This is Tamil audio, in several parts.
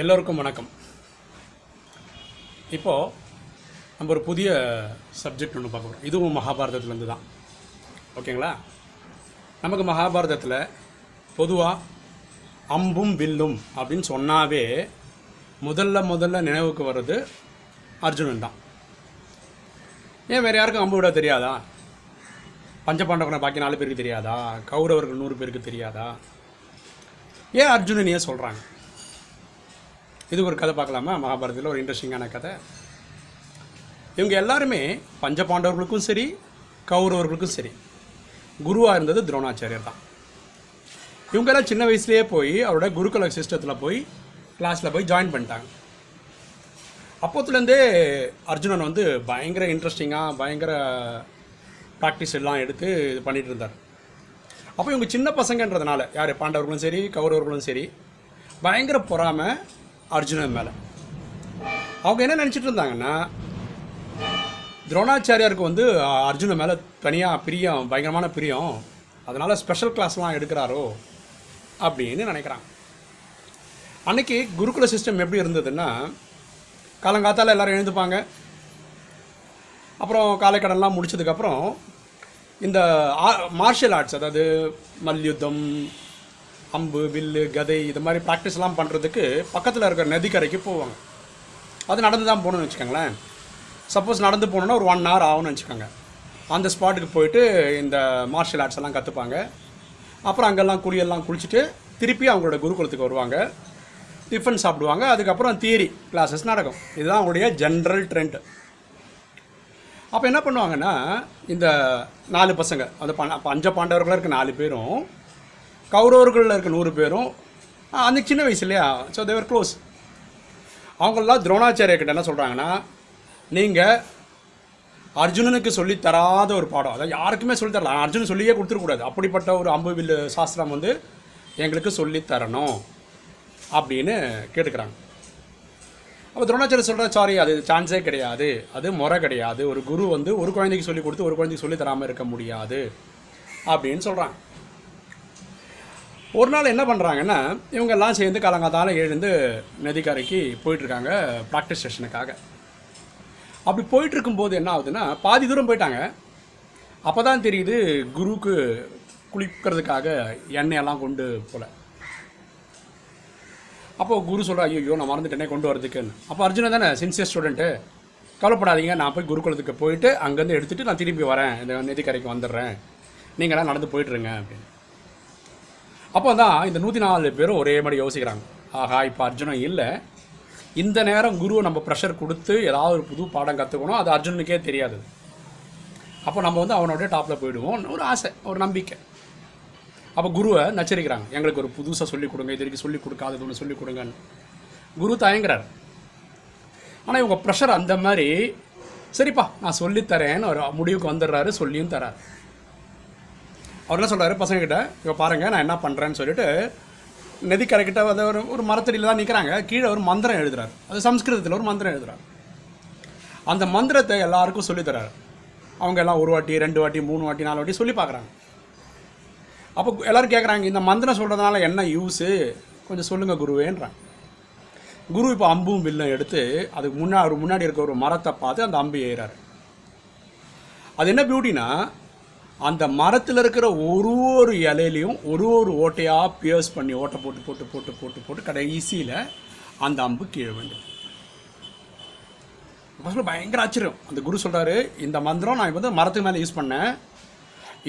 எல்லோருக்கும் வணக்கம். இப்போது நம்ம ஒரு புதிய சப்ஜெக்ட் ஒன்று பார்க்க போகிறோம் இதுவும் மகாபாரதத்துலேருந்து தான். ஓகேங்களா? நமக்கு மகாபாரதத்தில் பொதுவாக அம்பும் வில்லும் அப்படின்னு சொன்னாவே முதல்ல முதல்ல நினைவுக்கு வர்றது அர்ஜுனன் தான். ஏன் வேறு யாருக்கும் அம்பு விட தெரியாதா? பஞ்சபாண்டவனை பாக்கி நாலு பேருக்கு தெரியாதா? கௌரவர்கள் நூறு பேருக்கு தெரியாதா? ஏன் அர்ஜுனன் ஏன் சொல்கிறாங்க இது ஒரு கதை பார்க்கலாமா? மகாபாரதத்தில் ஒரு இன்ட்ரெஸ்டிங்கான கதை. இவங்க எல்லாருமே பஞ்ச பாண்டவர்களுக்கும் சரி கௌரவர்களுக்கும் சரி குருவாக இருந்தது துரோணாச்சாரியர் தான். இவங்கெல்லாம் சின்ன வயசுலேயே போய் அவரோட குருகுல சிஸ்டத்தில் போய் கிளாஸில் போய் ஜாயின் பண்ணிட்டாங்க. அப்போத்துலேருந்தே அர்ஜுனன் வந்து பயங்கர இன்ட்ரெஸ்டிங்காக பயங்கர ப்ராக்டிஸ் எல்லாம் எடுத்து இது பண்ணிகிட்டு இருந்தார். அப்போ இவங்க சின்ன பசங்கன்றதுனால யார்? பாண்டவர்களும் சரி கௌரவர்களும் சரி பயங்கர பொறாமை அர்ஜுனன் மேலே. அவங்க என்ன நினச்சிட்டு இருந்தாங்கன்னா துரோணாச்சாரியாருக்கு வந்து அர்ஜுனன் மேலே தனியாக பிரியம் பயங்கரமான பிரியம் அதனால் ஸ்பெஷல் கிளாஸ்லாம் எடுக்கிறாரோ அப்படின்னு நினைக்கிறாங்க. அன்னைக்கு குருகுல சிஸ்டம் எப்படி இருந்ததுன்னா காலங்காத்தால் எல்லோரும் எழுந்துப்பாங்க. அப்புறம் காலைக்கடன்லாம் முடிச்சதுக்கப்புறம் இந்த மார்ஷியல் ஆர்ட்ஸ் அதாவது மல்யுத்தம் அம்பு வில்லு கதை இது மாதிரி ப்ராக்டிஸ்லாம் பண்ணுறதுக்கு பக்கத்தில் இருக்கிற நதிக்கரைக்கு போவாங்க. அது நடந்து தான் போகணும்னு வச்சுக்கோங்களேன். சப்போஸ் நடந்து போகணுன்னா ஒரு ஒன் ஹவர் ஆகும்னு வச்சுக்கோங்க. அந்த ஸ்பாட்டுக்கு போயிட்டு இந்த மார்ஷியல் ஆர்ட்ஸ் எல்லாம் கற்றுப்பாங்க அப்புறம் அங்கெல்லாம் குளியெல்லாம் குளிச்சுட்டு திருப்பி அவங்களோட குருகுலத்துக்கு வருவாங்க. டிஃபன் சாப்பிடுவாங்க. அதுக்கப்புறம் தியரி கிளாஸஸ் நடக்கும். இதுதான் அவங்களுடைய ஜென்ரல் ட்ரெண்ட் அப்போ என்ன பண்ணுவாங்கன்னா இந்த நாலு பசங்க அந்த ப பஞ்ச பாண்டவர்களாக இருக்க நாலு பேரும் கௌரவர்களில் இருக்க நூறு பேரும் அந்த சின்ன வயசு இல்லையா? ஸோ தேவர் க்ளோஸ் அவங்களெலாம் துரோணாச்சாரிய கிட்ட என்ன சொல்கிறாங்கன்னா நீங்கள் அர்ஜுனனுக்கு சொல்லி தராத ஒரு பாடம். அதாவது யாருக்குமே சொல்லி தரல. அர்ஜுனன் சொல்லியே கொடுத்துருக்கூடாது அப்படிப்பட்ட ஒரு அம்பு வில்லு சாஸ்திரம் வந்து எங்களுக்கு சொல்லி தரணும் அப்படின்னு கேட்டுக்கிறாங்க. அப்போ துரோணாச்சாரிய சொல்கிற சாரி அது சான்ஸே கிடையாது. அது முறை கிடையாது. ஒரு குரு வந்து ஒரு குழந்தைக்கு சொல்லி கொடுத்து ஒரு குழந்தைக்கு சொல்லி தராமல் இருக்க முடியாது. அப்படின்னு சொல்கிறாங்க ஒரு நாள் என்ன பண்ணுறாங்கன்னா இவங்கெல்லாம் சேர்ந்து காலங்காத்தாலும் எழுந்து நதிக்கரைக்கு போயிட்டுருக்காங்க ப்ராக்டிஸ் செஷனுக்காக அப்படி போயிட்டுருக்கும்போது என்ன ஆகுதுன்னா பாதி தூரம் போயிட்டாங்க. அப்போ தான் தெரியுது குருவுக்கு குளிக்கிறதுக்காக எண்ணெயெல்லாம் கொண்டு போல. அப்போது குரு சொல்கிற ஐயோ நான் மறந்துட்டேனே கொண்டு வரதுக்குன்னு அப்போ அர்ஜுனன் தானே சின்சியர் ஸ்டூடெண்ட்டு கவலைப்படாதீங்க நான் போய் குருகுலத்துக்கு போயிட்டு அங்கேருந்து எடுத்துகிட்டு நான் திரும்பி வரேன் இந்த நதிக்கரைக்கு வந்துடுறேன். நீங்களாம் நடந்து போயிட்டுருங்க அப்படின்னு. அப்போ தான் இந்த நூற்றி நாலு பேரும் ஒரே மாதிரி யோசிக்கிறாங்க. ஆஹா இப்போ அர்ஜுனன் இல்லை. இந்த நேரம் குருவை நம்ம ப்ரெஷர் கொடுத்து ஏதாவது ஒரு புது பாடம் கற்றுக்கணும் அது அர்ஜுனுக்கே தெரியாது. அப்போ நம்ம வந்து அவனோட டாப்பில் போயிடுவோம் ஒரு ஆசை ஒரு நம்பிக்கை. அப்போ குருவை நச்சரிக்கிறாங்க. எங்களுக்கு ஒரு புதுசாக சொல்லிக் கொடுங்க இது வரைக்கும் சொல்லிக் கொடுக்காதது ஒன்று சொல்லிக் கொடுங்கன்னு. குரு தயங்குறார். ஆனால் இவங்க ப்ரெஷர் அந்த மாதிரி சரிப்பா நான் சொல்லித்தரேன்னு ஒரு முடிவுக்கு வந்துடுறாரு சொல்லியும் தராரு. அவர் என்ன சொல்கிறாரு பசங்கக்கிட்ட இப்போ பாருங்கள் நான் என்ன பண்ணுறேன்னு சொல்லிட்டு நதிக்கரைக்கிட்ட வந்து ஒரு ஒரு மரத்தடியில் தான் நிற்கிறாங்க கீழே ஒரு மந்திரம் எழுதுறாரு. அது சம்ஸ்கிருதத்தில் ஒரு மந்திரம் எழுதுறாரு. அந்த மந்திரத்தை எல்லாருக்கும் சொல்லித்தராரு அவங்க எல்லாம் ஒரு வாட்டி ரெண்டு வாட்டி மூணு வாட்டி நாலு வாட்டி சொல்லி பார்க்குறாங்க. அப்போ எல்லாரும் கேட்குறாங்க இந்த மந்திரம் சொல்கிறதுனால என்ன யூஸு கொஞ்சம் சொல்லுங்கள் குருவேன்றாங்க. குரு இப்போ அம்பும் வில்லும் எடுத்து அதுக்கு முன்னாடி முன்னாடி இருக்க ஒரு மரத்தை பார்த்து அந்த அம்பு ஏறாரு. அது என்ன பியூட்டினா அந்த மரத்தில் இருக்கிற ஒரு ஒரு இலையிலையும் ஒரு ஒரு ஓட்டையாக பியர்ஸ் பண்ணி ஓட்டை போட்டு போட்டு போட்டு போட்டு போட்டு கடைசியில் அந்த அம்பு கீழே வேண்டும் ஃபஸ்ட்டு பயங்கர ஆச்சரியம். அந்த குரு சொல்கிறாரு இந்த மந்திரம் நான் வந்து மரத்துக்கு மேலே யூஸ் பண்ணேன்.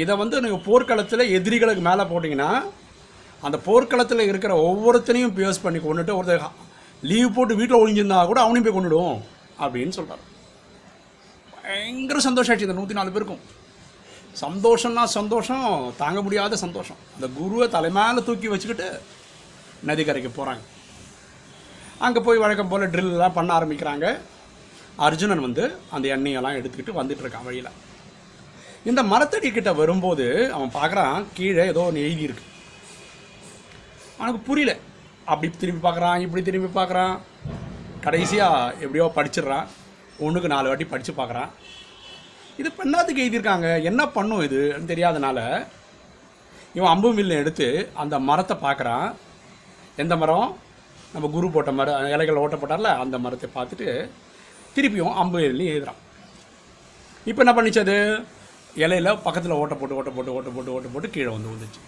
இதை வந்து நீங்கள் போர்க்களத்தில் எதிரிகளுக்கு மேலே போட்டிங்கன்னா அந்த போர்க்களத்தில் இருக்கிற ஒவ்வொருத்தனையும் பியர்ஸ் பண்ணி கொண்டுட்டு ஒருத்தர் லீவ் போட்டு வீட்டில் ஒழிஞ்சிருந்தா கூட அவனையும் போய் கொண்டுடுவோம் அப்படின்னு சொல்கிறார் பயங்கர சந்தோஷம் ஆச்சு இந்த நூற்றி நாலு பேருக்கும். சந்தோஷம்னா சந்தோஷம் தாங்க முடியாத சந்தோஷம். அந்த குருவை தலைமையில் தூக்கி வச்சுக்கிட்டு நதிக்கரைக்கு போகிறாங்க அங்கே போய் வழக்கம் போல் ட்ரில்லாம் பண்ண ஆரம்பிக்கிறாங்க. அர்ஜுனன் வந்து அந்த எண்ணெயெல்லாம் எடுத்துக்கிட்டு வந்துட்டு இருக்கான் வழியில். இந்த மரத்தடி கிட்ட வரும்போது அவன் பார்க்குறான் கீழே ஏதோ ஒன்று எழுதியிருக்கு அவனுக்கு புரியல. அப்படி திரும்பி பார்க்குறான் இப்படி திரும்பி பார்க்குறான் கடைசியாக எப்படியோ படிச்சிடுறான். ஒன்றுக்கு நாலு வாட்டி படித்து பார்க்குறான் இது பெண்ணாத்துக்கு எழுதியிருக்காங்க. என்ன பண்ணும் இது? தெரியாதனால இவன் அம்பு மில்லை எடுத்து அந்த மரத்தை பார்க்குறான். எந்த மரம்? நம்ம குரு போட்ட மரம் இலைகள் ஓட்ட போட்டார்ல அந்த மரத்தை பார்த்துட்டு திருப்பியும் அம்பு எழுதி எழுதுறான். இப்போ என்ன பண்ணிச்சது இலையில பக்கத்தில் ஓட்ட போட்டு ஓட்ட போட்டு ஓட்ட போட்டு ஓட்ட போட்டு கீழே வந்து வந்துச்சு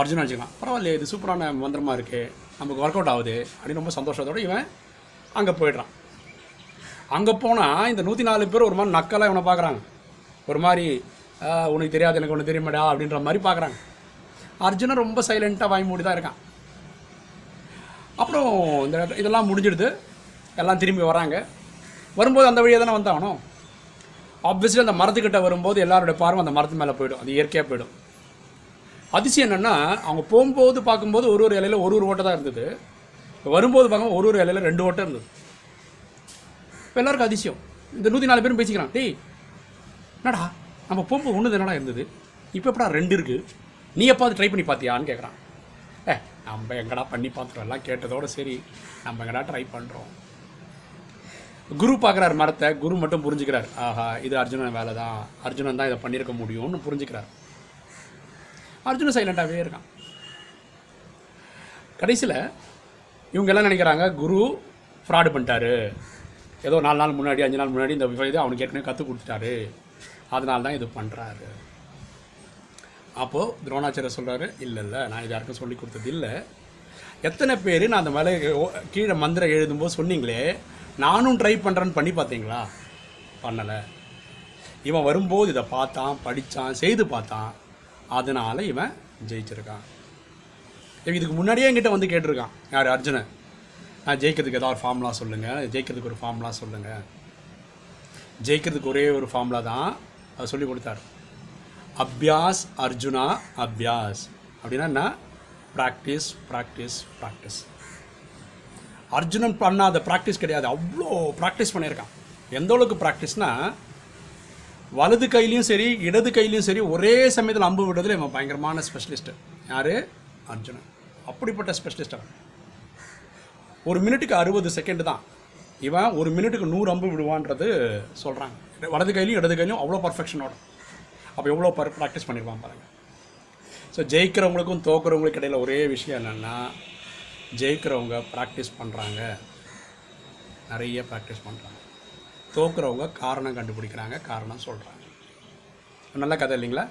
அர்ஜுனா வச்சுக்கலாம். பரவாயில்லையே இது சூப்பரான மந்திரமாக இருக்குது நமக்கு ஒர்க் அவுட் ஆகுது அப்படின்னு ரொம்ப சந்தோஷத்தோடு இவன் அங்கே போயிடுறான். அங்கே போனால் இந்த நூற்றி நாலு பேர் ஒரு மாதிரி நக்கலாக இவனை பார்க்குறாங்க ஒரு மாதிரி உனக்கு தெரியாது எனக்கு ஒன்று தெரியுமாடா? அப்படின்ற மாதிரி பார்க்குறாங்க அர்ஜுனன் ரொம்ப சைலண்ட்டாக வாய் மூடி தான் இருக்கான். அப்புறம் இந்த இதெல்லாம் முடிஞ்சிடுது. எல்லாம் திரும்பி வராங்க. வரும்போது அந்த வழியாக தானே வந்தாகணும் ஆப்வியஸ்லி அந்த மரத்துக்கிட்ட வரும்போது எல்லாருடைய பார்வை அந்த மரத்து மேலே போயிடும். அது இயற்கையாக போயிடும். அதிசயம் என்னென்னா அவங்க போகும்போது பார்க்கும்போது ஒரு ஒரு இலையில ஒரு ஒரு ஓட்டை தான் இருந்தது. வரும்போது பார்க்கும்போது ஒரு ஒரு இலையில ரெண்டு ஓட்டை இருந்தது. இப்போ எல்லாருக்கும் அதிசயம். இந்த நூற்றி நாலு பேரும் பேசிக்கிறான். டேய் என்னடா? நம்ம போகும்போது ஒன்று என்னடா இருந்தது? இப்போ எப்படா ரெண்டு இருக்குது நீ எப்பாவது ட்ரை பண்ணி பார்த்தியான்னு கேட்குறான் ஏ நம்ம எங்கடா பண்ணி பார்த்துட்டோம் எல்லாம் கேட்டதோட சரி. நம்ம எங்கடா ட்ரை பண்ணுறோம் குரு பார்க்குறாரு மரத்தை. குரு மட்டும் புரிஞ்சுக்கிறார். ஆஹா இது அர்ஜுனன் வேலை தான் அர்ஜுனன் தான் இதை பண்ணியிருக்க முடியும்னு புரிஞ்சுக்கிறார். அர்ஜுனன் சைலண்ட்டாகவே இருக்கான். கடைசியில் இவங்க எல்லாம் நினைக்கிறாங்க குரு ஃப்ராடு பண்ணிட்டாரு. ஏதோ நாலு நாள் முன்னாடி அஞ்சு நாள் முன்னாடி இந்த இது அவனுக்கு ஏற்கனவே கற்றுக் கொடுத்துட்டாரு. அதனால தான் இது பண்ணுறாரு அப்போது துரோணாச்சாரியர் சொல்கிறாரு இல்லை இல்லை நான் இது யாருக்கும் சொல்லி கொடுத்தது இல்லை. எத்தனை பேர் நான் அந்த மேலே கீழே மந்திரம் எழுதும்போது சொன்னீங்களே நானும் ட்ரை பண்ணுறேன்னு பண்ணி பார்த்தீங்களா? பண்ணலை. இவன் வரும்போது இதை பார்த்தான் படித்தான் செய்து பார்த்தான். அதனால் இவன் ஜெயிச்சிருக்கான். இதுக்கு முன்னாடியே என்கிட்ட வந்து கேட்டிருக்கான் யார்? அர்ஜுனன். ஜெயிக்கிறதுக்கு ஏதாவது ஒரு ஃபார்முலா சொல்லுங்கள் ஜெயிக்கிறதுக்கு ஒரு ஃபார்முலா சொல்லுங்கள் ஜெயிக்கிறதுக்கு ஒரே ஒரு ஃபார்முலா தான் அவர் சொல்லி கொடுத்தாரு. அபியாஸ் அர்ஜுனா அபியாஸ். அப்படின்னா என்ன? ப்ராக்டிஸ் ப்ராக்டிஸ் ப்ராக்டிஸ் அர்ஜுனன் பண்ணாத ப்ராக்டிஸ் கிடையாது. அவ்வளோ ப்ராக்டிஸ் பண்ணியிருக்கான். எந்த அளவுக்கு ப்ராக்டிஸ்னால் வலது கையிலையும் சரி இடது கையிலையும் சரி ஒரே சமயத்தில் அம்பு விடுறதுல இவன் பயங்கரமான ஸ்பெஷலிஸ்ட்டு யார்? அர்ஜுனன். அப்படிப்பட்ட ஸ்பெஷலிஸ்ட் அவன். ஒரு மினிட்டுக்கு அறுபது செகண்ட் தான். இவன் ஒரு மினிட்டுக்கு நூறு அம்பு விடுவான்றது சொல்கிறாங்க வலது கையிலையும் இடது கையிலையும் அவ்வளோ பர்ஃபெக்ஷனோட அப்போ எவ்வளோ பர் ப்ராக்டிஸ் பண்ணியிருப்பான் பாருங்கள் ஸோ ஜெயிக்கிறவங்களுக்கும் தோக்குறவங்களுக்கு இடையில் ஒரே விஷயம் என்னென்னா ஜெயிக்கிறவங்க ப்ராக்டிஸ் பண்ணுறாங்க நிறைய ப்ராக்டிஸ் பண்ணுறாங்க தோக்குறவங்க காரணம் கண்டுபிடிக்கிறாங்க காரணம் சொல்கிறாங்க நல்ல கதை இல்லைங்களா?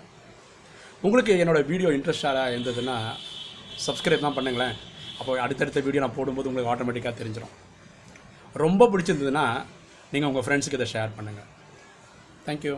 உங்களுக்கு என்னோடய வீடியோ இன்ட்ரெஸ்டாக இருந்ததுன்னா சப்ஸ்கிரைப் தான் பண்ணுங்களேன். அப்போ அடுத்தடுத்த வீடியோ நான் போடும்போது உங்களுக்கு ஆட்டோமேட்டிக்காக தெரிஞ்சிடும் ரொம்ப பிடிச்சிருந்ததுன்னா நீங்கள் உங்கள் ஃப்ரெண்ட்ஸுக்கு இதை ஷேர் பண்ணுங்கள் தேங்க்யூ